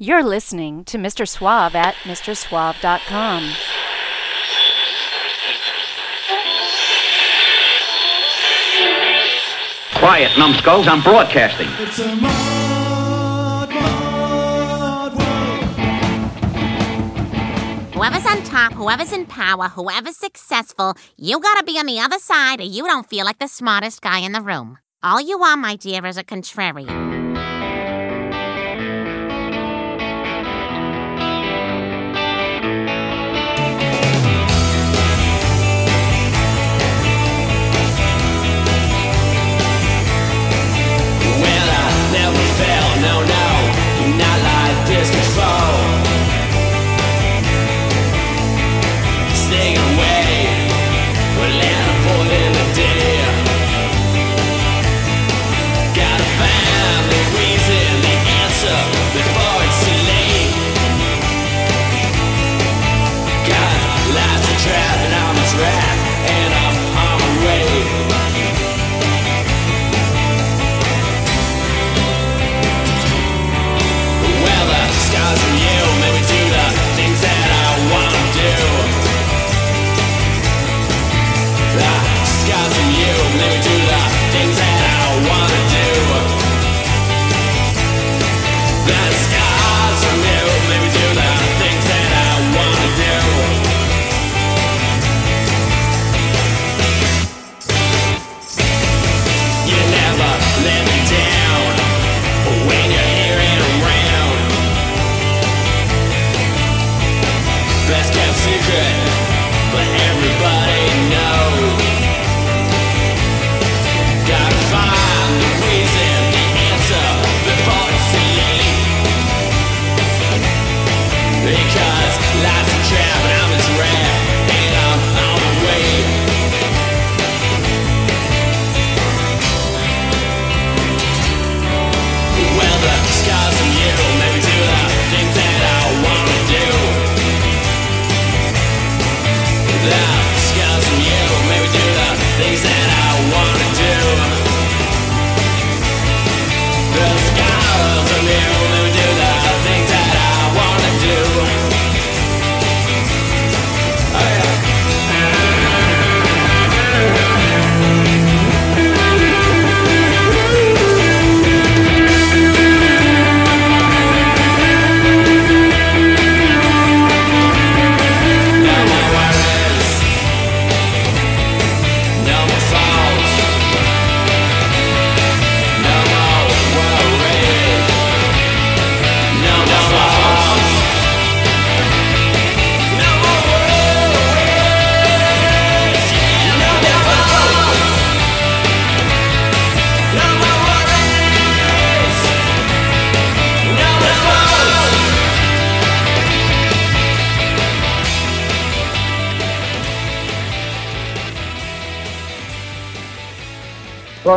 You're listening to Mr. Suave at MrSuave.com. Quiet, numbskulls, I'm broadcasting. It's a mod, mod world. Whoever's on top, whoever's in power, whoever's successful, you gotta be on the other side or you don't feel like the smartest guy in the room. All you are, my dear, is a contrarian.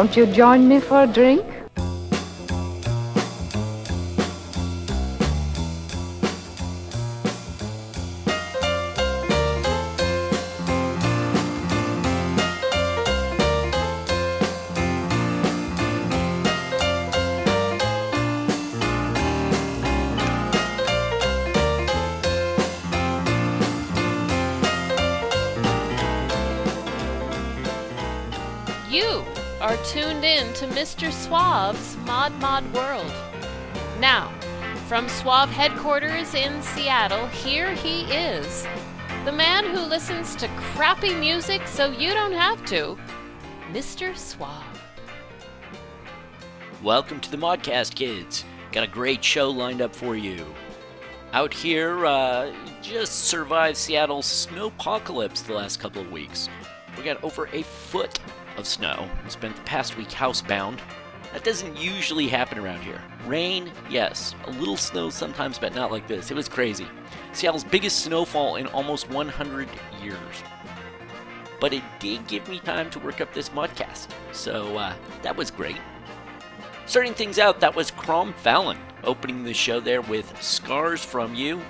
Won't you join me for a drink? Are tuned in to Mr. Suave's Mod Mod World. Now, from Suave headquarters in Seattle, here he is. The man who listens to crappy music so you don't have to. Mr. Suave. Welcome to the Modcast, kids. Got a great show lined up for you. Out here, uh, just survived Seattle's snowpocalypse the last couple of weeks. We got over a foot of snow. We spent the past week housebound. That doesn't usually happen around here. Rain, yes. A little snow sometimes, but not like this. It was crazy. Seattle's biggest snowfall in almost 100 years. But it did give me time to work up this modcast, so uh, that was great. Starting things out, that was Crom Fallon opening the show there with Scars from You.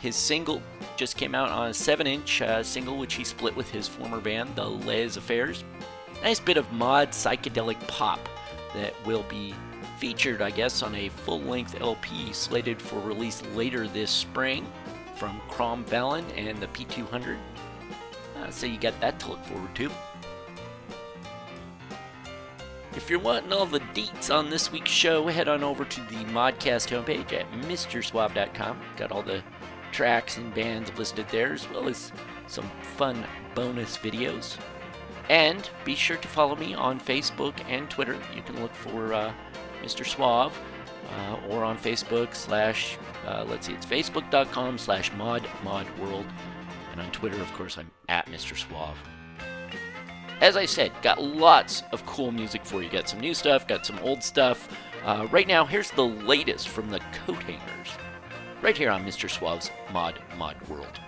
His single just came out on a 7 inch uh, single, which he split with his former band, the Les Affairs. Nice bit of mod psychedelic pop that will be featured, I guess, on a full length LP slated for release later this spring from Crom Vallon and the P200. Uh, so you got that to look forward to. If you're wanting all the deets on this week's show, head on over to the Modcast homepage at MrSuave.com. Got all the tracks and bands listed there, as well as some fun bonus videos. And be sure to follow me on Facebook and Twitter. You can look for uh, Mr. Suave uh, or on Facebook slash, uh, let's see, it's facebook.com slash mod mod world. And on Twitter, of course, I'm at Mr. Suave. As I said, got lots of cool music for you. Got some new stuff, got some old stuff. Uh, right now, here's the latest from the Coat Hangers. Right here on Mr. Suave's Mod Mod World.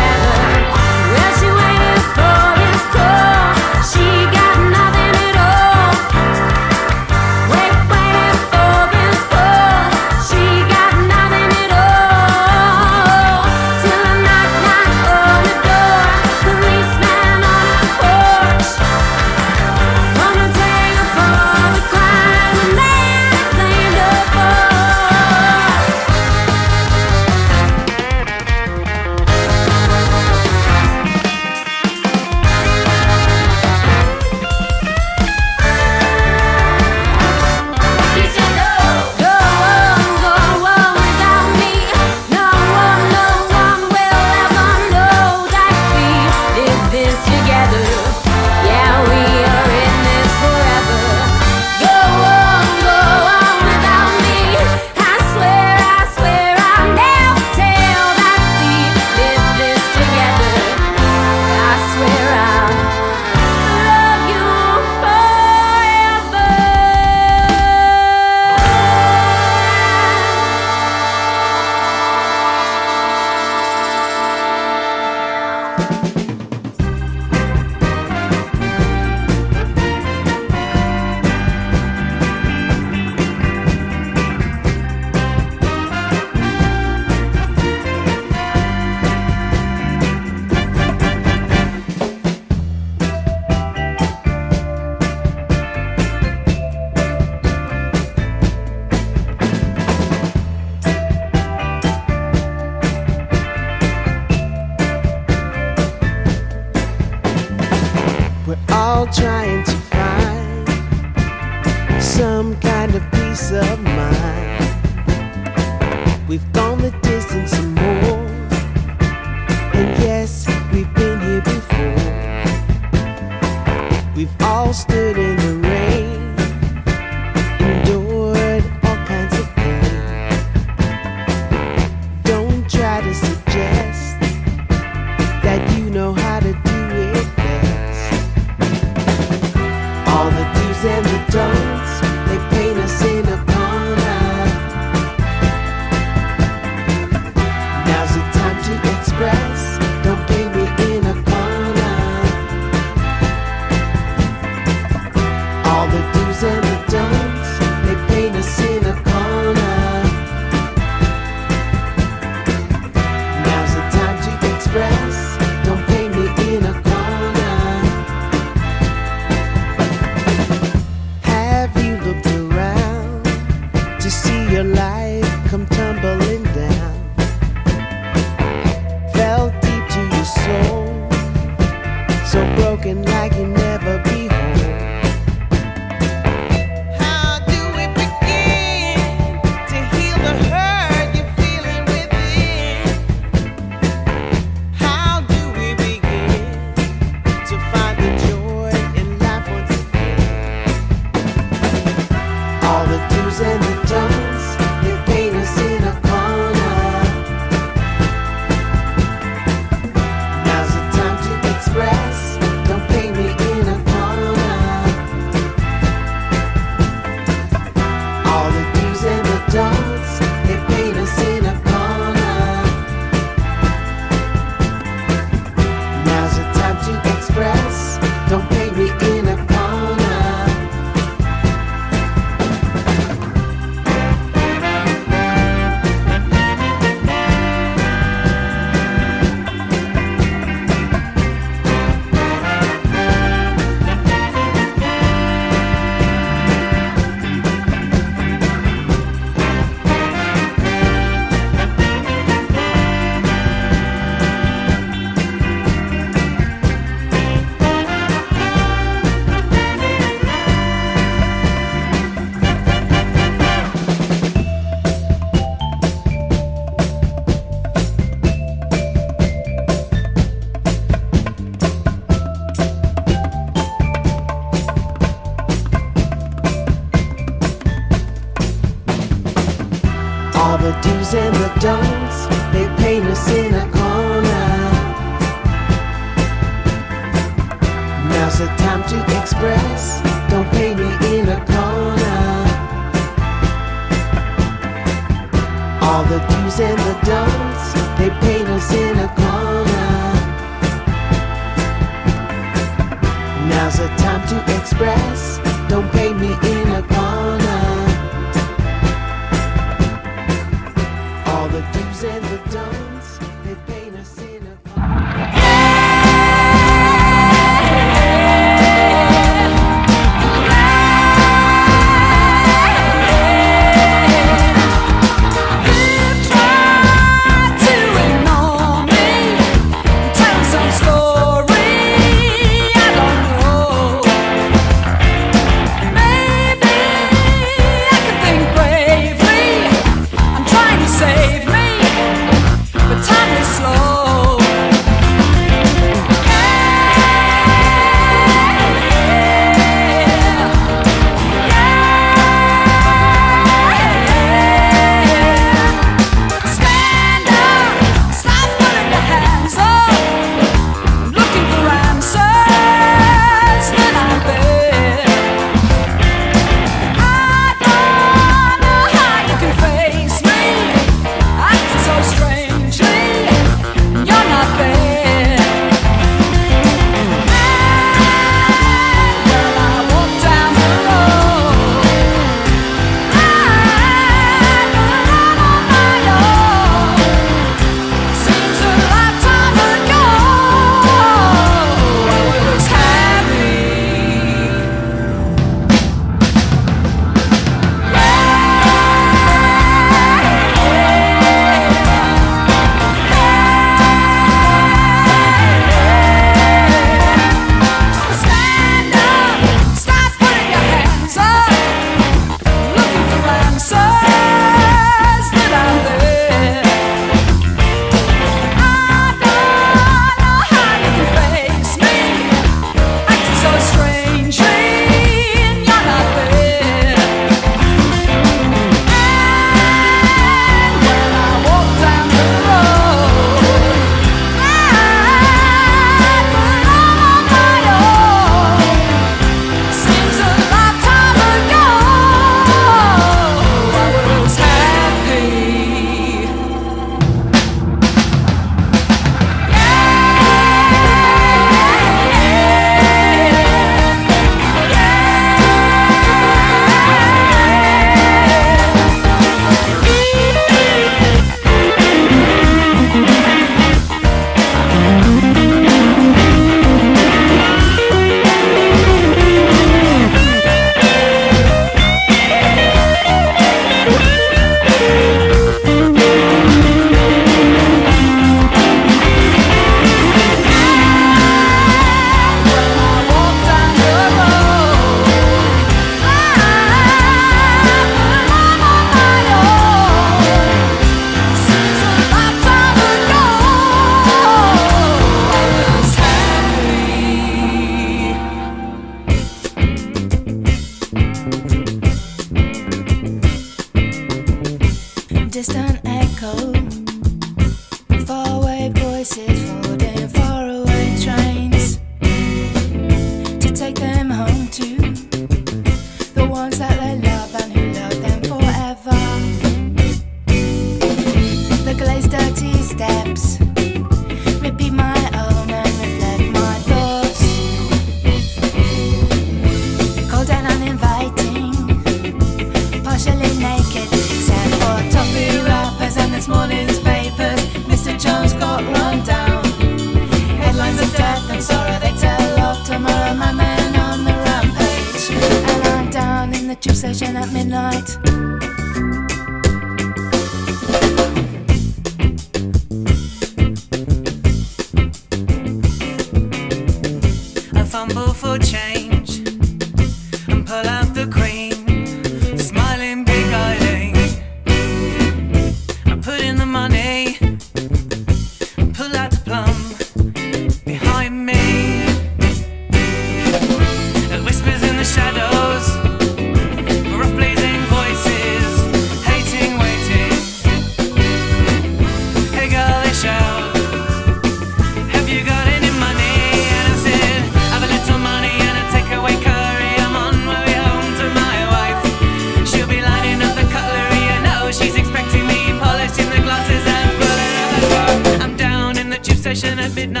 I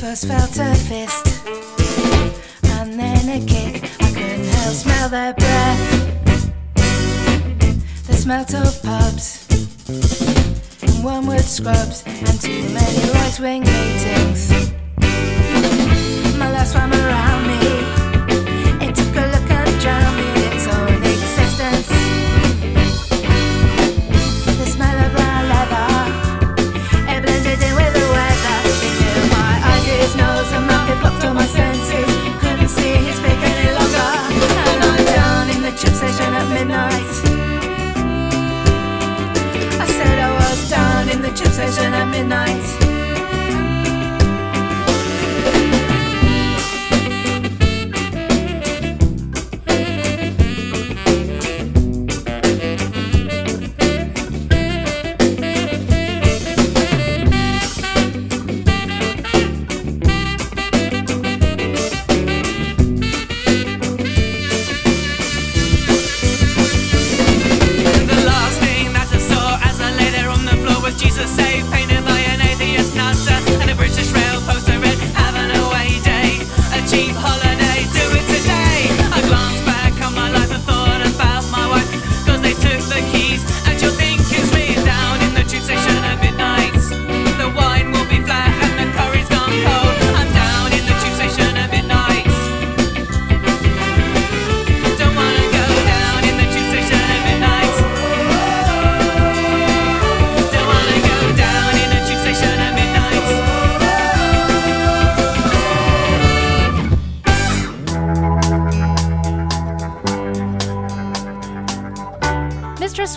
first felt a fist and then a kick. I couldn't help smell their breath. The smelt of pubs and wormwood scrubs and too many right wing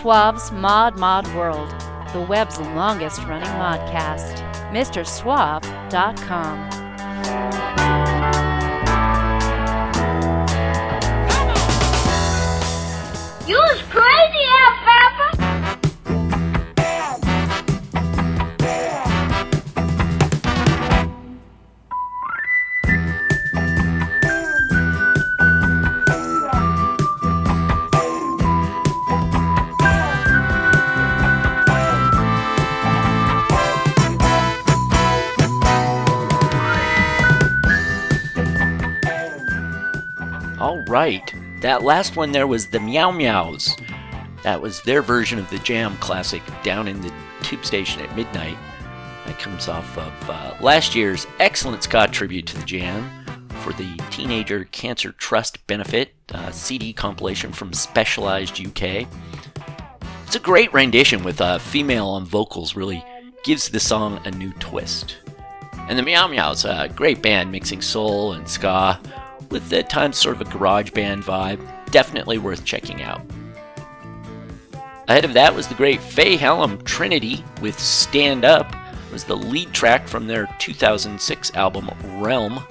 Suave's Mod Mod World, the web's longest running modcast. MrSuave.com. That last one there was the Meow Meows. That was their version of the Jam classic down in the tube station at midnight. That comes off of uh, last year's excellent ska tribute to the Jam for the Teenager Cancer Trust benefit uh, CD compilation from Specialized UK. It's a great rendition with a uh, female on vocals, really gives the song a new twist. And the Meow Meows, a great band mixing soul and ska with at times sort of a garage band vibe. Definitely worth checking out. Ahead of that was the great Fay Hallam Trinity with Stand Up, it was the lead track from their 2006 album Realm.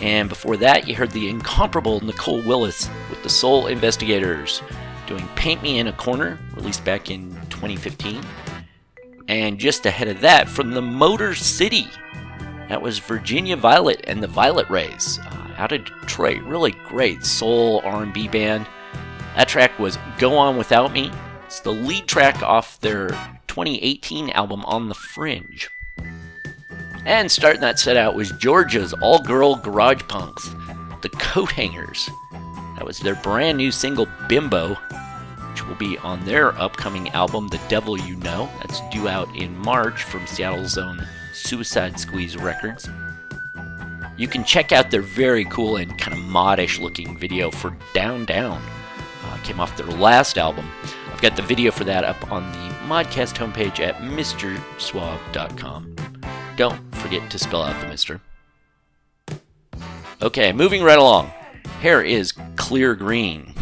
And before that, you heard the incomparable Nicole Willis with the Soul Investigators doing Paint Me in a Corner, released back in 2015. And just ahead of that, from the Motor City, that was Virginia Violet and the Violet Rays. Uh, out of Detroit. Really great soul R&B band. That track was Go On Without Me. It's the lead track off their 2018 album On the Fringe. And starting that set out was Georgia's all girl garage punks, the Coat Hangers. That was their brand new single Bimbo, which will be on their upcoming album The Devil You Know. That's due out in March from Seattle's own Suicide Squeeze Records. You can check out their very cool and kind of modish looking video for Down Down. Uh, came off their last album. I've got the video for that up on the Modcast homepage at MrSuave.com. Don't forget to spell out the Mister. Okay, moving right along. Hair is clear green.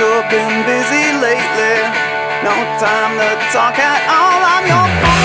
sure been busy lately. No time to talk at all. I'm your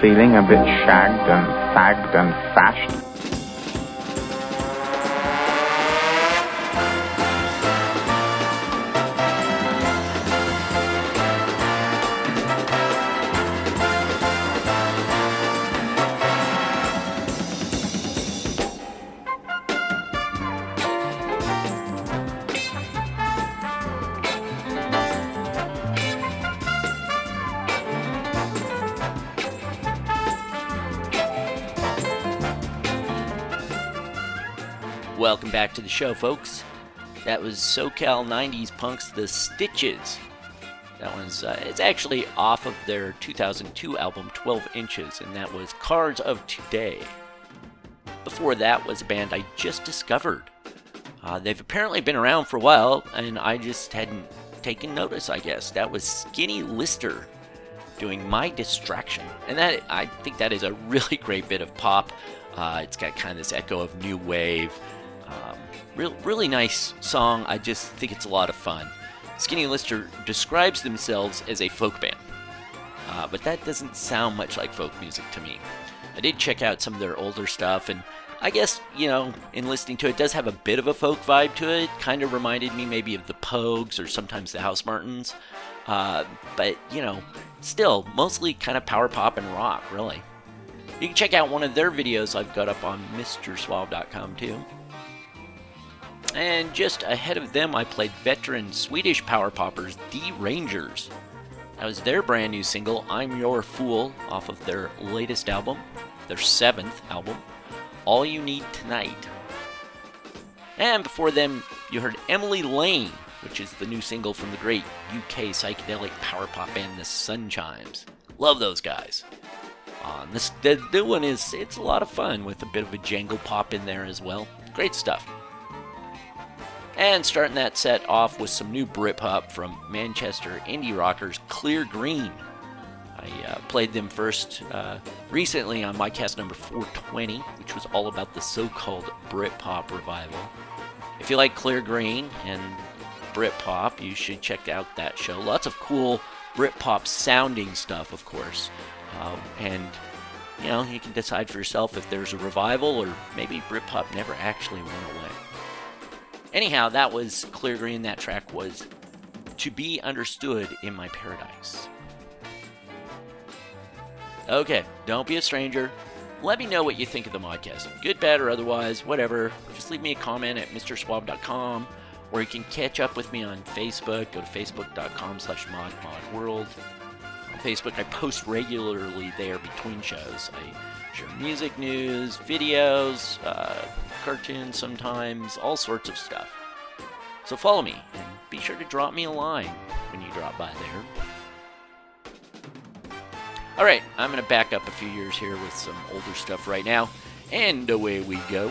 feeling a bit shagged and fagged and fashed. Back to the show, folks. That was SoCal 90s Punks The Stitches. That one's uh, it's actually off of their 2002 album 12 Inches, and that was Cards of Today. Before that was a band I just discovered. Uh, they've apparently been around for a while, and I just hadn't taken notice, I guess. That was Skinny Lister doing My Distraction. And that I think that is a really great bit of pop. Uh, it's got kind of this echo of new wave. Real, really nice song. I just think it's a lot of fun. Skinny Lister describes themselves as a folk band, uh, but that doesn't sound much like folk music to me. I did check out some of their older stuff, and I guess, you know, in listening to it, it does have a bit of a folk vibe to it. Kind of reminded me maybe of the Pogues or sometimes the Housemartins. Uh, but, you know, still, mostly kind of power pop and rock, really. You can check out one of their videos I've got up on MrSuave.com too. And just ahead of them, I played veteran Swedish power poppers The Rangers. That was their brand new single, I'm Your Fool, off of their latest album, their seventh album, All You Need Tonight. And before them, you heard Emily Lane, which is the new single from the great UK psychedelic power pop band The Sunchymes. Love those guys. Uh, this the new one is it's a lot of fun with a bit of a jangle pop in there as well. Great stuff. And starting that set off with some new Britpop from Manchester indie rockers Clear Green. I uh, played them first uh, recently on my cast number 420, which was all about the so-called Britpop revival. If you like Clear Green and Britpop, you should check out that show. Lots of cool Britpop sounding stuff, of course. Um, and you know, you can decide for yourself if there's a revival or maybe Britpop never actually went away. Anyhow, that was Clear Green. That track was To Be Understood in My Paradise. Okay, don't be a stranger. Let me know what you think of the modcast. Good, bad, or otherwise, whatever. Just leave me a comment at mrsuave.com or you can catch up with me on Facebook. Go to facebook.com slash modmodworld. On Facebook, I post regularly there between shows. I share music news, videos, uh, cartoons sometimes, all sorts of stuff. So follow me and be sure to drop me a line when you drop by there. All right, I'm going to back up a few years here with some older stuff right now, and away we go.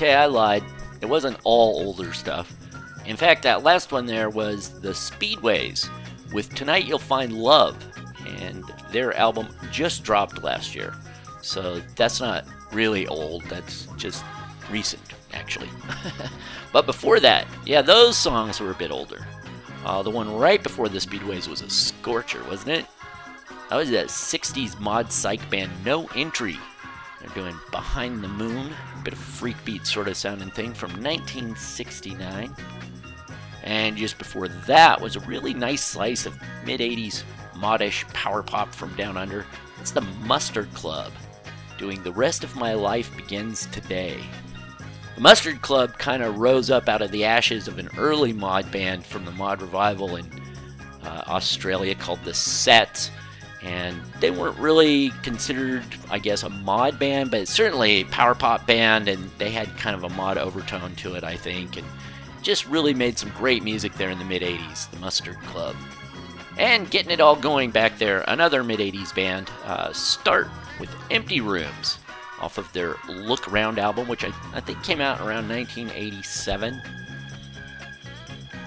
Okay, I lied. It wasn't all older stuff. In fact, that last one there was the Speedways with Tonight You'll Find Love, and their album just dropped last year. So that's not really old, that's just recent, actually. but before that, yeah, those songs were a bit older. Uh, the one right before the Speedways was a scorcher, wasn't it? That was that 60s mod psych band No Entry. They're doing Behind the Moon, bit of freak beat sort of sounding thing from 1969. And just before that was a really nice slice of mid 80s modish power pop from down under. It's the Mustard Club, doing The Rest of My Life Begins Today. The Mustard Club kind of rose up out of the ashes of an early mod band from the mod revival in uh, Australia called The Sets. And they weren't really considered, I guess, a mod band, but certainly a power pop band, and they had kind of a mod overtone to it, I think. And just really made some great music there in the mid 80s, the Mustard Club. And getting it all going back there, another mid 80s band, uh, Start with Empty Rooms, off of their Look Around album, which I, I think came out around 1987.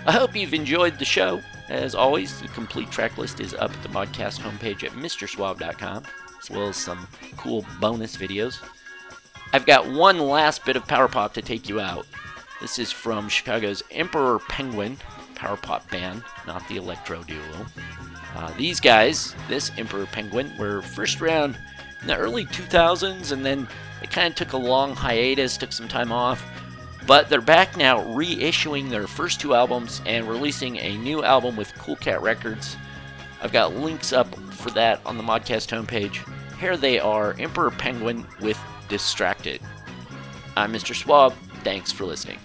I hope you've enjoyed the show. As always, the complete track list is up at the podcast homepage at MrSuave.com, as well as some cool bonus videos. I've got one last bit of power pop to take you out. This is from Chicago's Emperor Penguin power pop band, not the electro duo. Uh, these guys, this Emperor Penguin, were first around in the early 2000s, and then they kind of took a long hiatus, took some time off. But they're back now reissuing their first two albums and releasing a new album with Cool Cat Records. I've got links up for that on the Modcast homepage. Here they are Emperor Penguin with Distracted. I'm Mr. Suave. Thanks for listening.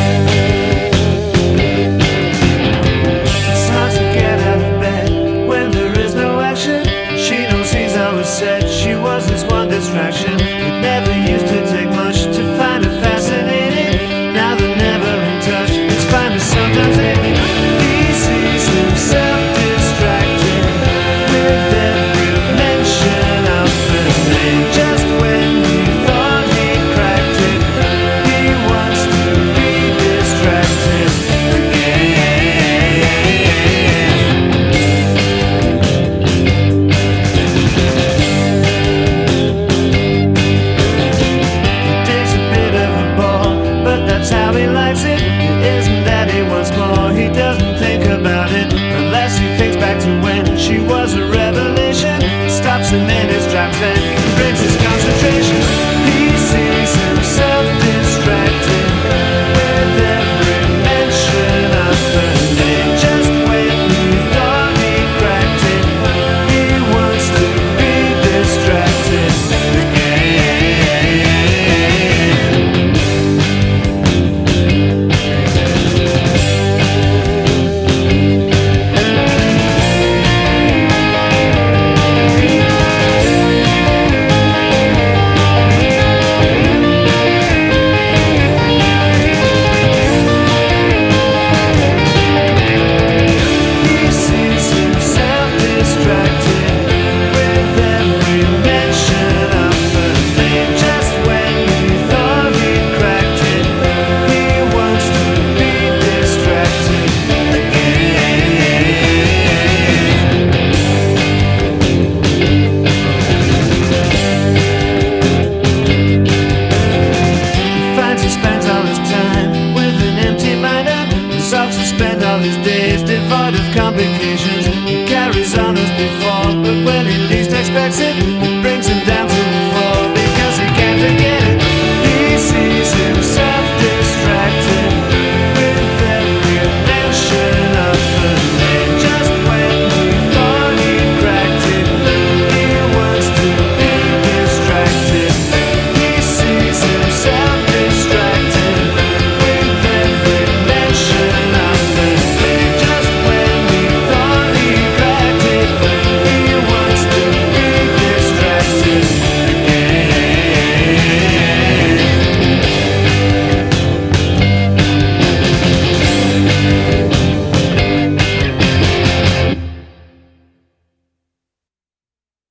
It's